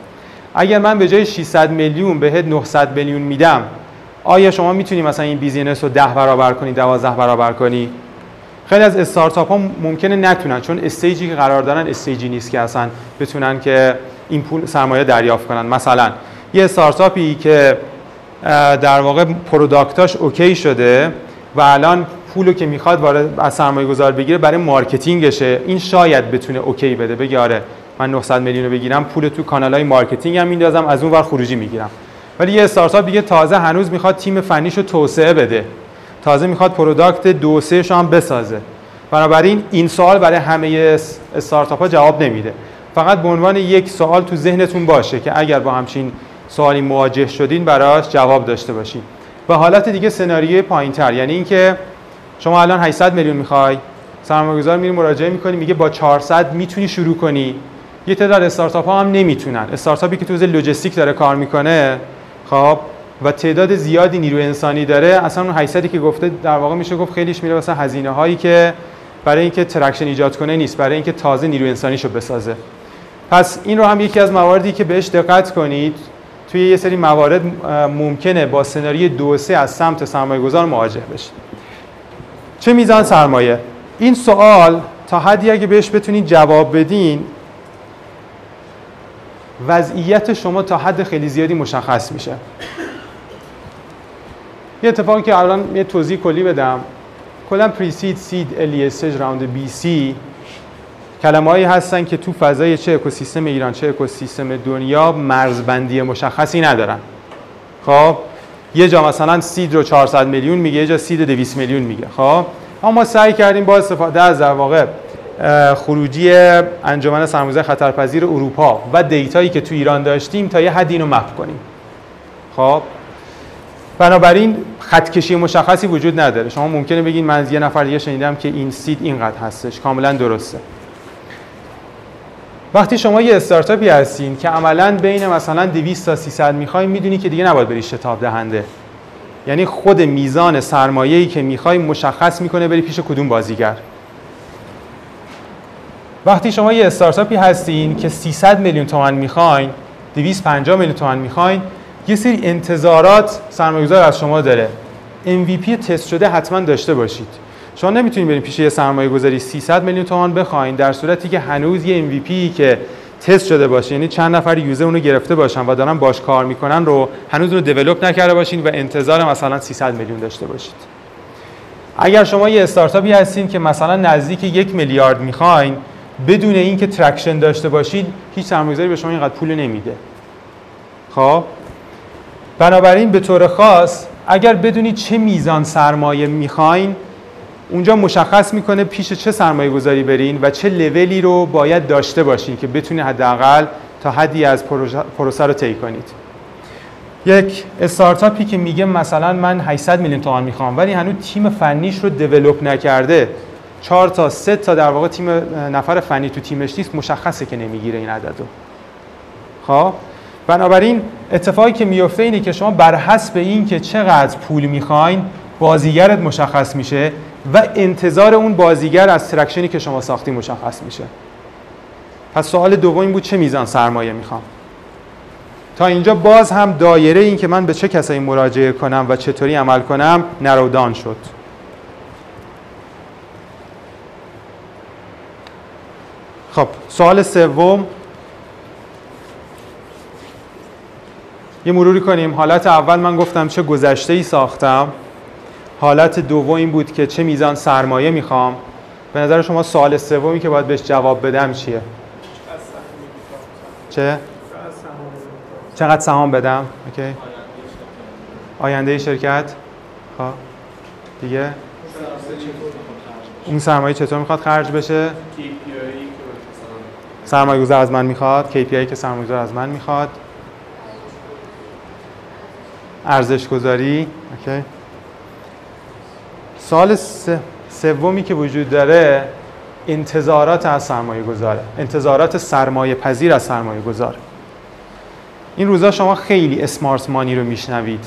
اگر من به جای 600 میلیون بهت 900 میلیون میدم آیا شما می‌تونی مثلا این business رو 10 برابر کنی 12 برابر کنی؟ خیلی از استارتاپ ها ممکنه نتونن چون stage ی که قرار دارن stage ی نیست که اصلا بتونن که این پول سرمایه دریافت کنن. مثلا یه استارتاپی که در واقع product اش okay شده و الان پولو که می‌خواد وارد از سرمایه گذار بگیره برای marketing شه. این شاید بتونه okay بده بگه آره من 900 میلیون بگیرم پول تو کانال های marketing هم میندازم از اون ور خروجی می‌گیرم. ولی یه استارتاپ دیگه تازه هنوز می‌خواد تیم فنیشو توسعه بده. تازه می‌خواد product دو سه هم بسازه. بنابراین این سوال برای همه استارتاپ ها جواب نمیده. فقط به عنوان یک سوال تو ذهنتون باشه که اگر با همچین سوالی مواجه شدین براش جواب داشته باشین. و حالت دیگه سناریوی پایینتر یعنی اینکه شما الان 800 میلیون می‌خوای؟ سرمایه‌گذار میری مراجعه می‌کنی میگه با 400 می‌تونی شروع کنی. یه تعداد استارتاپ ها هم نمی‌تونن. استارتاپی که تو حوزه لوجستیک داره کار می‌کنه. خب؟ و تعداد زیادی نیرو انسانی داره. اصلا اون 800 که گفته در واقع میشه گفت خیلیش میره واسه هزینه هایی که برای اینکه traction ایجاد کنه نیست برای اینکه تازه نیرو انسانیشو بسازه. پس این رو هم یکی از مواردی که بهش دقت کنید توی یه سری موارد ممکنه با سناریوی دو سه از سمت سرمایه گذار مواجه بشید. چه میزان سرمایه؟ این سوال تا حدی اگه بهش بتونید جواب بدین وضعیت شما تا حد خیلی زیادی مشخص میشه. یه اتفاقی که الان یه توضیح کلی بدم. کلا پریسید سید الی استیج راوند بی سی کلمه هایی هستن که تو فضای چه اکوسیستم ایران چه اکوسیستم دنیا مرزبندی مشخصی ندارن. خب؟ یه جا مثلا سید رو 400 میلیون میگه یه جا سید 200 میلیون میگه. خب؟ اما سعی کردیم با استفاده از در واقع خروجی انجمن سرمایه‌گذاری خطرپذیر اروپا و دیتایی که تو ایران داشتیم تا یه حد اینو مپ کنیم. خب؟ بنابراین خط کشی مشخصی وجود نداره. شما ممکنه بگین من از یه نفر دیگه شنیدم که این سید اینقدر هستش. کاملا درسته. وقتی شما یه استارتاپی هستین که عملا بین مثلا 200 تا 300 می‌خواین می‌دونی که دیگه نباید بری شتاب دهنده. یعنی خود میزان سرمایه‌ای که می‌خوای مشخص می‌کنه بری پیش کدوم بازیگر. وقتی شما یه استارتاپی هستین که 300 میلیون تومان می‌خواین 250 میلیون تومان می‌خواین یه سری انتظارات سرمایه‌گذار از شما داره. MVP تست شده حتما داشته باشید. شما نمی‌تونید برید پیش یه سرمایه گذاری 300 میلیون تومان بخواین در صورتی که هنوز یه MVP که تست شده باشه یعنی چند نفر یوزر اونو گرفته باشن و دارن باش کار می‌کنن رو هنوز اونو دیولپ نکرده باشین و انتظار مثلا 300 میلیون داشته باشید. اگر شما یه استارتاپی هستین که مثلا نزدیک یک میلیارد می‌خواین بدون اینکه traction داشته باشید هیچ سرمایه‌گذاری به شما اینقدر پول نمیده. خب؟ بنابراین به طور خاص اگر بدونید چه میزان سرمایه می‌خواین اونجا مشخص می‌کنه پیش چه سرمایه گذاری برین و چه لولی رو باید داشته باشین که بتونید حداقل تا حدی از پروسه رو طی کنید. یک استارتاپی که میگه مثلا من 800 میلیون تومان می‌خوام ولی هنوز تیم فنیش رو develop نکرده. چهار تا سه تا در واقع تیم نفر فنی تو تیمش نیست مشخصه که نمی‌گیره این عدد رو. خب؟ بنابراین اتفاقی که میفته اینه که شما بر حسب این که چقدر پول می‌خواین بازیگرت مشخص میشه. و انتظار اون بازیگر از traction ی که شما ساختی مشخص میشه. پس سوال دوم بود چه میزان سرمایه می‌خوام؟ تا اینجا باز هم دایره این که من به چه کسایی مراجعه کنم و چطوری عمل کنم نرودان شد. خب سوال سوم. یه مروری کنیم. حالت اول من گفتم چه گذشته ای ساختم. حالت دوم این بود که چه میزان سرمایه می‌خوام؟ به نظر شما سوال سومی که باید بهش جواب بدم چیه؟ چه؟ چقدر سهام بدم؟ اوکی. آینده شرکت؟ خب. دیگه؟ اون سرمایه چطور می‌خواد خرج بشه؟ سرمایه گذار از من می‌خواد. KPI که سرمایه گذار از من می‌خواد. ارزش گذاری Okay. سوال سومی که وجود داره انتظارات از سرمایه گذاره. انتظارات سرمایه پذیر از سرمایه گذار این روزا شما خیلی smart money رو میشنوید.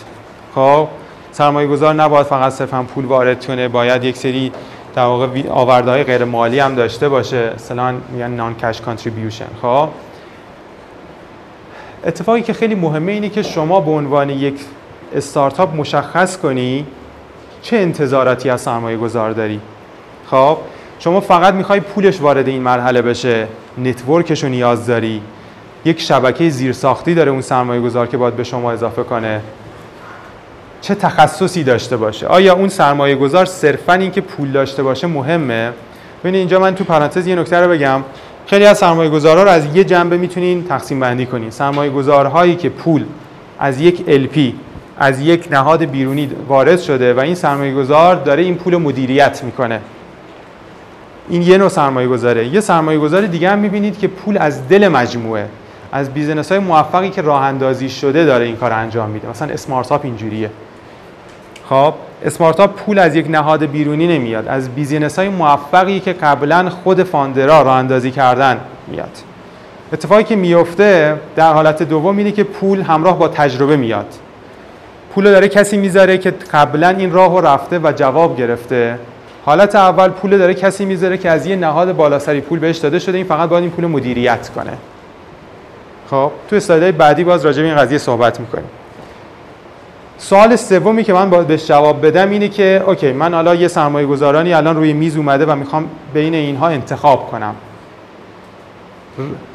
خب سرمایه گذار نباید فقط صرفا پول وارد کنه باید یک سری در واقع آوردهای غیر مالی هم داشته باشه. مثلا میگن non-cash contribution خب اتفاقی که خیلی مهمه اینه که شما به عنوان یک استارتاپ مشخص کنی چه انتظاراتی از سرمایه گذار داری خب شما فقط می‌خوای پولش وارد این مرحله بشه نتورکش رو نیاز داری یک شبکه زیرساختی داره اون سرمایه گذار که باید به شما اضافه کنه. چه تخصصی داشته باشه؟ آیا اون سرمایه گذار صرفا اینکه پول داشته باشه مهمه؟ ببینید اینجا من تو پرانتز یه نکته رو بگم. خیلی از سرمایه گذارها رو از یه جنبه می‌تونین تقسیم بندی کنین. سرمایه گذارهایی که پول از یک LP از یک نهاد بیرونی وارد شده و این سرمایه گذار داره این پول مدیریت می‌کنه. این یه نوع سرمایه گذاره یه سرمایه گذار دیگه هم می‌بینید که پول از دل مجموعه از business های موفقی که راه اندازی شده داره این کار انجام میده. مثلا اسمارت اینجوریه. خب اسمارت پول از یک نهاد بیرونی نمیاد از business های موفقی که قبلا خود founder ا راه اندازی کردن میاد. اتفاقی که میفته در حالت دوم اینه که پول همراه با تجربه میاد. پول داره کسی می‌ذاره که قبلا این راه رو رفته و جواب گرفته. حالت اول پول داره کسی می‌ذاره که از یه نهاد بالاسری پول بهش داده شده این فقط باید این پول مدیریت کنه. خب تو اسلایدهای بعدی باز راجع به این قضیه صحبت می‌کنیم. سوال سومی که من باید بهش جواب بدم اینه که اوکی من حالا یه سرمایه گذارانی الان روی میز اومده و می‌خوام بین اینها انتخاب کنم.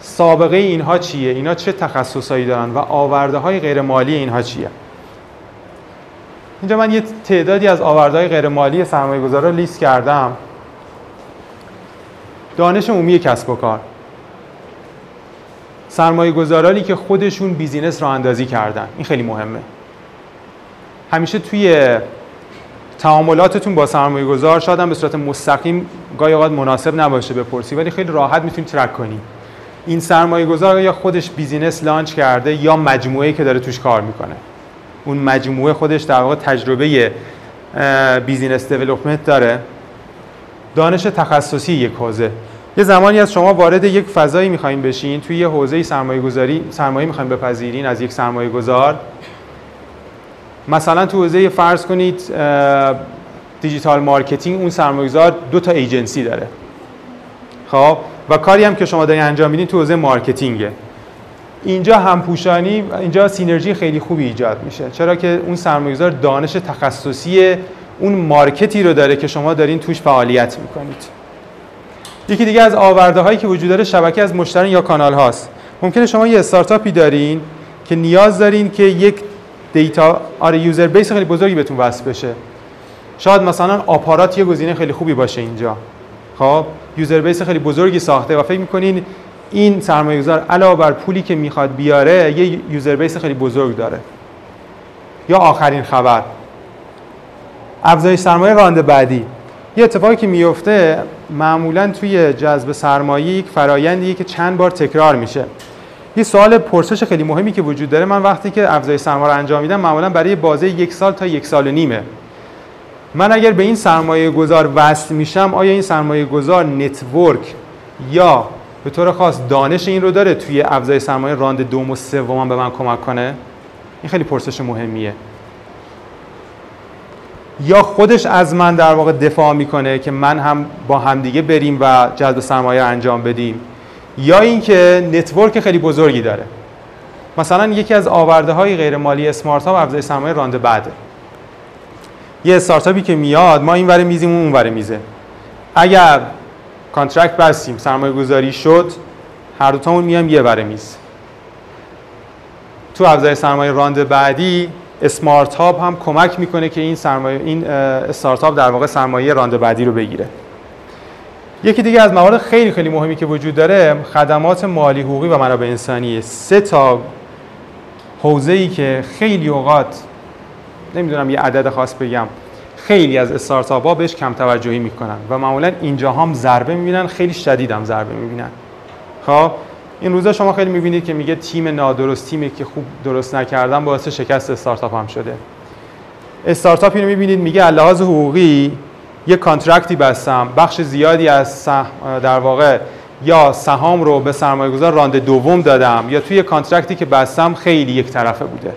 سابقه اینها چیه؟ اینا چه تخصصایی دارن و آورده های غیر مالی اینها چیه؟ اینجا من یه تعدادی از آورده های غیر مالی سرمایه گذار رو لیست کردم. دانش عمومی کسب و کار. سرمایه گذارانی که خودشون بیزینس را اندازی کردن. این خیلی مهمه. همیشه توی تعاملاتتون با سرمایه گذار شاید هم به صورت مستقیم گاهی اوقات مناسب نباشه بپرسی ولی خیلی راحت می‌تونید track کنی. این سرمایه گذار یا خودش business launch کرده یا مجموعه که داره توش کار می‌کنه. اون مجموعه خودش در واقع تجربه business development داره. دانش تخصصی یک حوزه. یه زمانی از شما وارد یک فضایی می‌خواین بشین. توی یه حوزه سرمایه گذاری سرمایه می‌خواین بپذیرین از یک سرمایه گذار مثلا تو حوزه فرض کنید digital marketing اون سرمایه‌گذار دو تا ایجنسی داره. خب؟ و کاری هم که شما دارین انجام میدین تو حوزه marketing ه. اینجا همپوشانی اینجا synergy خیلی خوبی ایجاد میشه. چرا که اون سرمایه‌گذار دانش تخصصی اون market ی رو داره که شما دارین توش فعالیت می‌کنید. یکی دیگه از آورده هایی که وجود داره شبکه از مشتری یا کانال هاست. ممکنه شما یه استارتاپی دارین که نیاز دارین که یک data آره user base خیلی بزرگی بهتون وصل بشه. شاید مثلا آپارات یه گزینه خیلی خوبی باشه اینجا. خب user base خیلی بزرگی ساخته و فکر می‌کنین این سرمایه گذار علاوه بر پولی که می‌خواد بیاره یه user base خیلی بزرگ داره. یا آخرین خبر. افزایش سرمایه راند بعدی. یه اتفاقی که میفته معمولا توی جذب سرمایه یک فرایندیه که چند بار تکرار میشه. یه سوال پرسش خیلی مهمی که وجود داره من وقتی که افزایش سرمایه رو انجام میدم معمولا برای بازه یک سال تا یک سال و نیمه. من اگر به این سرمایه گذار وصل میشم آیا این سرمایه گذار network یا به طور خاص دانش این رو داره توی افزایش سرمایه راند دوم و سوم به من کمک کنه؟ این خیلی پرسش مهمیه. یا خودش از من در واقع دفاع می‌کنه که من هم با همدیگه بریم و جذب سرمایه انجام بدیم؟ یا اینکه network خیلی بزرگی داره. مثلا یکی از آورده های غیر مالی Smart Hub افزایش سرمایه راند بعده یه استارتاپی که میاد ما این ور میزیم اون ور میزه. اگر contract بستیم سرمایه گذاری شد هر دوتامون میام یه ور میز. تو افزایش سرمایه راند بعدی Smart Hub هم کمک می‌کنه که این سرمایه این استارتاپ در واقع سرمایه راند بعدی رو بگیره. یکی دیگه از موارد خیلی خیلی مهمی که وجود داره خدمات مالی حقوقی و منابع انسانیه. سه تا حوزه ای که خیلی اوقات نمی‌دونم یه عدد خاص بگم خیلی از استارتاپ ها بهش کم توجهی می‌کنن و معمولا اینجا هم ضربه می‌بینن خیلی شدید هم ضربه می‌بینن. خب این روزا شما خیلی می‌بینید که میگه تیم نادرست تیمی که خوب درست نکردن باعث شکست استارتاپ هم شده. استارتاپی رو می‌بینید میگه لحاظ حقوقی یه contract ی بستم بخش زیادی از در واقع یا سهام رو به سرمایه گذار راند دوم دادم یا توی contract ی که بستم خیلی یک طرفه بوده.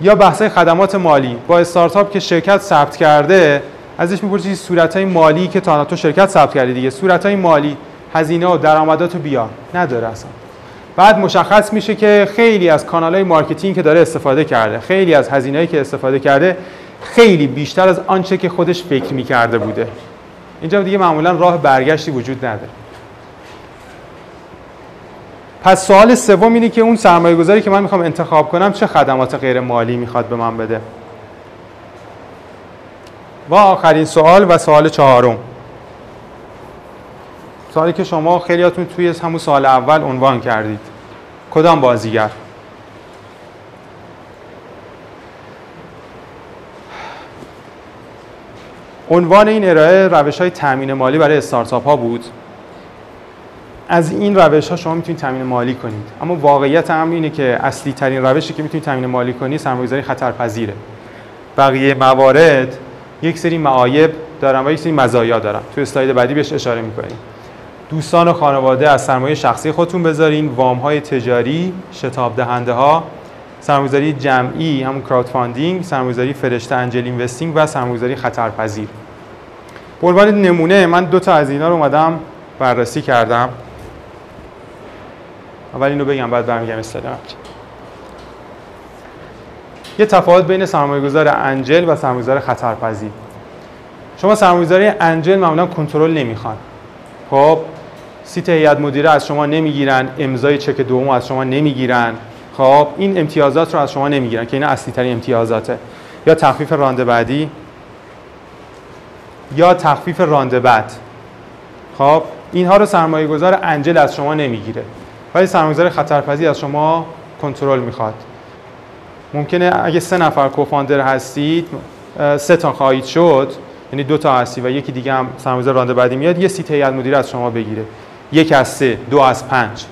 یا بحث خدمات مالی. با استارتاپ که شرکت ثبت کرده ازش می‌پرسی صورت های مالی که تا تو شرکت ثبت کردی دیگه. صورت های مالی هزینه و درآمدات رو بیار نداره اصلا. بعد مشخص میشه که خیلی از کانال های marketing که داره استفاده کرده خیلی از هزینه‌ای که استفاده کرده خیلی بیشتر از آنچه که خودش فکر می‌کرده بوده. اینجا دیگه معمولا راه برگشتی وجود نداره. پس سوال سوم اینه که اون سرمایه گذاری که من می‌خوام انتخاب کنم چه خدمات غیر مالی می‌خواد به من بده؟ و آخرین سوال و سوال چهارم. سوالی که شما خیلیاتون توی همون سال اول عنوان کردید. کدام بازیگر؟ عنوان این ارائه روش های تامین مالی برای استارتاپ ها بود. از این روش ها شما می‌تونید تامین مالی کنید. اما واقعیت هم اینه که اصلی ترین روشی که می‌تونید تامین مالی کنید سرمایه‌گذاری خطرپذیره. بقیه موارد یک سری معایب دارن و یک سری مزایا دارن. تو اسلاید بعدی بهش اشاره می‌کنیم. دوستان و خانواده از سرمایه شخصی خودتون بذارین. وام های تجاری شتاب دهنده ها سرمایه‌گذاری جمعی همون crowdfunding سرمایه‌گذاری فرشته angel investing و سرمایه‌گذاری خطرپذیر. به عنوان نمونه من دو تا از اینا رو اومدم بررسی کردم. اول اینو بگم بعد برمیگم استادم یه تفاوت بین سرمایه گذار انجل و سرمایه گذار خطرپذیر. شما سرمایه‌گذاری انجل معمولا کنترل نمی‌خوان. خب سیت هیئت مدیره از شما نمی‌گیرن امضای چک دوم از شما نمی‌گیرن. خب این امتیازات رو از شما نمی‌گیرن که این اصلی ترین امتیازاته. یا تخفیف رانده بعدی یا تخفیف رانده بعد. خب اینها رو سرمایه گذار انجل از شما نمی‌گیره. ولی سرمایه‌گذار خطرپذیر از شما کنترل می‌خواد. ممکنه اگه سه نفر کوفاندر هستید سه تا خواهید شد یعنی دو تا هستی و یکی دیگه هم سرمایه‌گذار رانده بعدی میاد یه سیت هیئت مدیره از شما بگیره. یک از سه دو از پنج.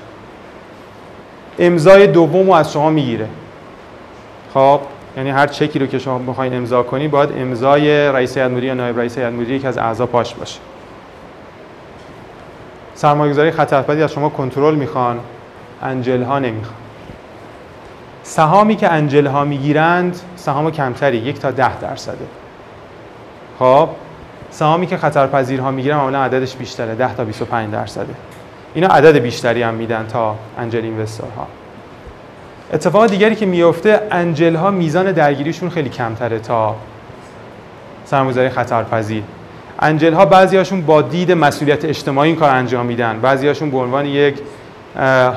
امضای دوم رو از شما می‌گیره. خب یعنی هر چکی رو که شما بخواید امضا کنی باید امضای رئیس هیئت مدیره یا نایب رئیس هیئت مدیره یکی از اعضا پاش باشه. سرمایه‌گذاری خطرپذیر از شما کنترل می‌خوان. انجل ها نمی‌خوان. سهامی که انجل ها می‌گیرند سهام کمتری یک تا ده درصده. خب سهامی که خطرپذیرها می‌گیرن معمولا عددش بیشتره 10 تا 25 درصده. اینا عدد بیشتری هم میدن تا انجل اینوستورها اتفاق دیگری که میفته انجل ها میزان درگیریشون خیلی کمتره تا سرمایه‌گذاری خطرپذیر. انجل ها بعضی هاشون با دید مسئولیت اجتماعی این کار انجام میدن. بعضی هاشون به عنوان یک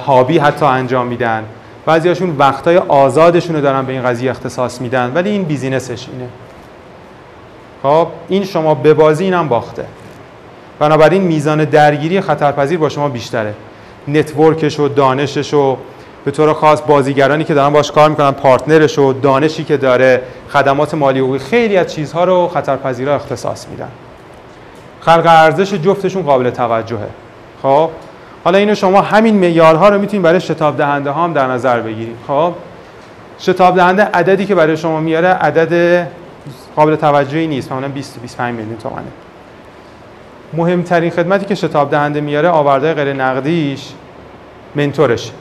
هابی حتی انجام میدن. بعضی هاشون وقتای آزادشون رو دارن به این قضیه اختصاص میدن ولی این بیزینسش اینه. خب این شما به بازی اینم باخته. بنابراین میزان درگیری خطرپذیر با شما بیشتره. network ش و دانشش و به طور خاص بازیگرانی که دارن باش کار می‌کنن partner ش و دانشی که داره خدمات مالی حقوقی خیلی از چیزها رو خطرپذیرها اختصاص میدن. خلق ارزش جفتشون قابل توجهه. خب حالا اینو شما همین معیارها رو می‌تونید برای شتاب دهنده ها هم در نظر بگیرید. خب؟ شتاب دهنده عددی که برای شما میاره عدد قابل توجهی نیست معمولا 20 25 میلیون تومانه مهمترین خدمتی که شتاب دهنده میاره آورده غیر نقدیش mentor ش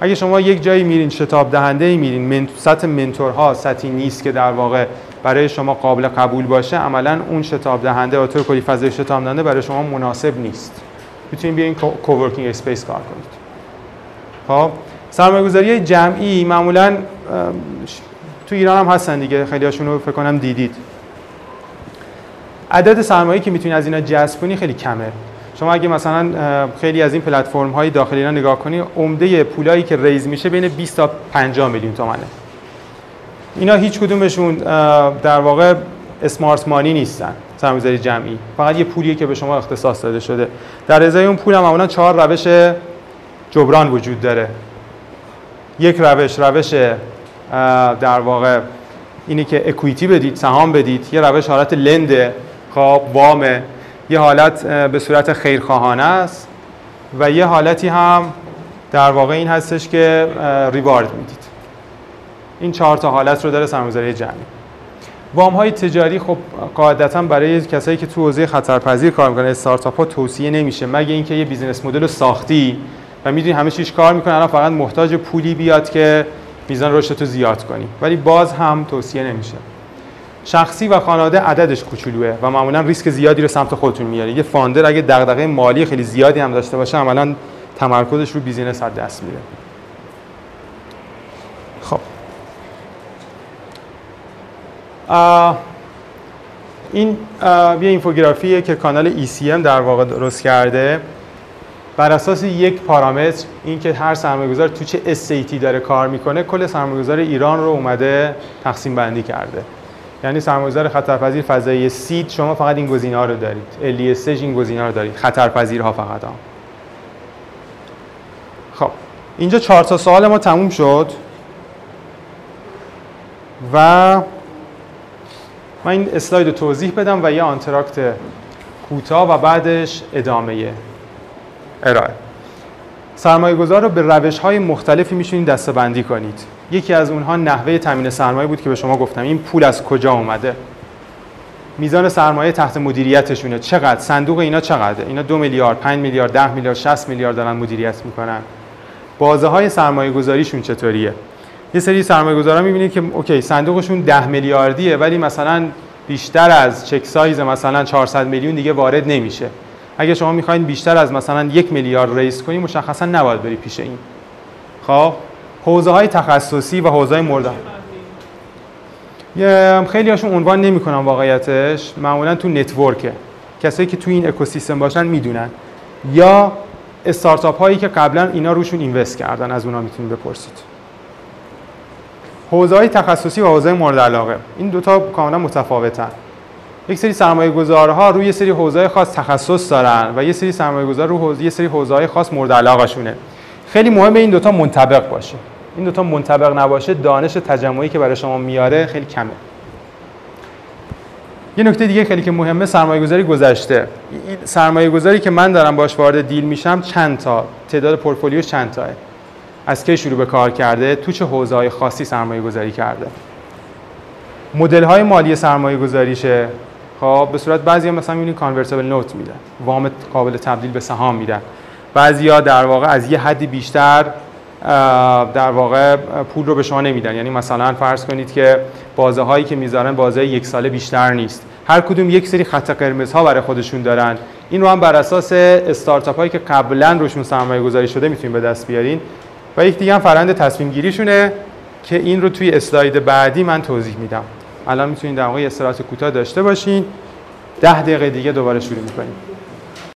اگه شما یک جایی میرین شتاب دهنده ای میرین من... سطح mentor ها سطحی نیست که در واقع برای شما قابل قبول باشه عملا اون شتاب دهنده و طور کلی فضای شتاب دهنده برای شما مناسب نیست. می‌تونید بیاین coworking space کار کنید. خب؟ سرمایه‌گذاری جمعی معمولا تو ایران هم هستن دیگه خیلی هاشون رو فکر کنم دیدید. عدد سرمایه که می‌تونید از اینا جذب کنی خیلی کمه. شما اگه مثلا خیلی از این پلتفرم های داخل ایران نگاه کنی عمده پولایی که ریز میشه بین 20 تا 50 میلیون تومنه. اینا هیچ کدومشون در واقع اسمارت مانی نیستن. سرمایه‌گذاری جمعی. فقط یه پولیه که به شما اختصاص داده شده. در ازای اون پول هم معمولا چهار روش جبران وجود داره. یک روش روش در واقع اینی که اکویتی بدید سهام بدید. یه روش حالت لنده خب وامه. یه حالت به صورت خیرخواهانه است. و یه حالتی هم در واقع این هستش که ریوارد می‌دید. این چهار تا حالت رو داره سرمایه‌گذاری جمعی. وام های تجاری خب قاعدتا برای کسایی که تو حوزه خطرپذیر کار می‌کنن استارتاپ ها توصیه نمیشه. مگه اینکه یه بیزینس مدل ساختی و می‌دونی همه چیش کار می‌کنه الان فقط محتاج پولی بیاد که میزان رشد تو زیاد کنی. ولی باز هم توصیه نمیشه. شخصی و خانواده عددش کوچولوه و معمولا ریسک زیادی رو سمت خودتون میاره یه founder اگه دغدغه مالی خیلی زیادی هم داشته باشه عملا تمرکزش رو business از دست میره این یه اینفوگرافیه که کانال ECM در واقع درست کرده. بر اساس یک پارامتر اینکه هر سرمایه‌گذار تو چه stage ی داره کار می‌کنه کل سرمایه‌گذار ایران رو اومده تقسیم بندی کرده. یعنی سرمایه‌گذار خطرپذیر فضای seed شما فقط این گزینه‌ها رو دارید. early stage این گزینه‌ها رو دارید. خطرپذیرها فقط. ها. خب اینجا چهار تا سوال ما تموم شد. و من این اسلاید رو توضیح بدم و یه آنتراکت کوتاه و بعدش ادامه. ارائه. سرمایه گذار رو به روش های مختلفی میشونید دسته بندی کنید. یکی از اونها نحوه تامین سرمایه بود که به شما گفتم. این پول از کجا اومده؟ میزان سرمایه تحت مدیریتشونه. چقدر؟ صندوق اینا چقدره؟ اینا دو میلیارد 5 میلیارد 10 میلیارد 60 میلیارد دارن مدیریت می‌کنن. بازه های سرمایه گذاریشون چطوریه؟ یه سری سرمایه گذارا می‌بینید که اوکی صندوقشون 10 میلیاردیه ولی مثلا بیشتر از چک سایز مثلا 400 میلیون دیگه وارد نمیشه. اگه شما می‌خواین بیشتر از مثلا یک میلیارد ریس کنید مشخصا نباید بری پیش این. خب؟ حوزه های تخصصی و حوزه های مورد خیلی هاشون عنوان نمی‌کنن واقعیتش. معمولا تو نتورکه. کسایی که تو این اکوسیستم باشن می‌دونن. یا استارتاپ هایی که قبلا اینا روشون اینوست کردن از اونا می‌تونید بپرسید. حوزه های تخصصی و حوزه مورد علاقه. این دوتا کاملا متفاوتن. یک سری سرمایه گذارها روی یه سری حوزه خاص تخصص دارن و یه سری سرمایه گذار رو حوزه یه سری حوزه خاص مورد علاقه شونه خیلی مهمه این دوتا منطبق باشه. این دوتا منطبق نباشه دانش تجمعی که برای شما میاره خیلی کمه. یه نکته دیگه خیلی که مهمه سرمایه گذاری گذشته. این سرمایه گذاری که من دارم باش وارد دیل میشم چند تا تعداد پورتفولیو چند تاه؟ از کی شروع به کار کرده؟ تو چه حوزه های خاصی سرمایه گذاری کرده؟ مدل های مالی سرمایه گذاریشه خب به صورت بعضی هم مثلا می‌بینید کانورتیبل نوت میدن وام قابل تبدیل به سهام میدن بعضیا در واقع از یه حدی بیشتر در واقع پول رو به شما نمیدن. یعنی مثلا فرض کنید که بازه هایی که می‌ذارن بازه یک ساله بیشتر نیست. هر کدوم یک سری خط قرمز ها برای خودشون دارن. این رو هم بر اساس استارتاپ هایی که قبلا روشون سرمایه گذاری شده می‌تونید به دست بیارین. و یک دیگه هم فرند تصمیم گیریشونه که این رو توی اسلاید بعدی من توضیح میدم. الان می‌تونید در واقع استراحت کوتاه داشته باشین. ده دقیقه دیگه دوباره شروع می‌کنیم.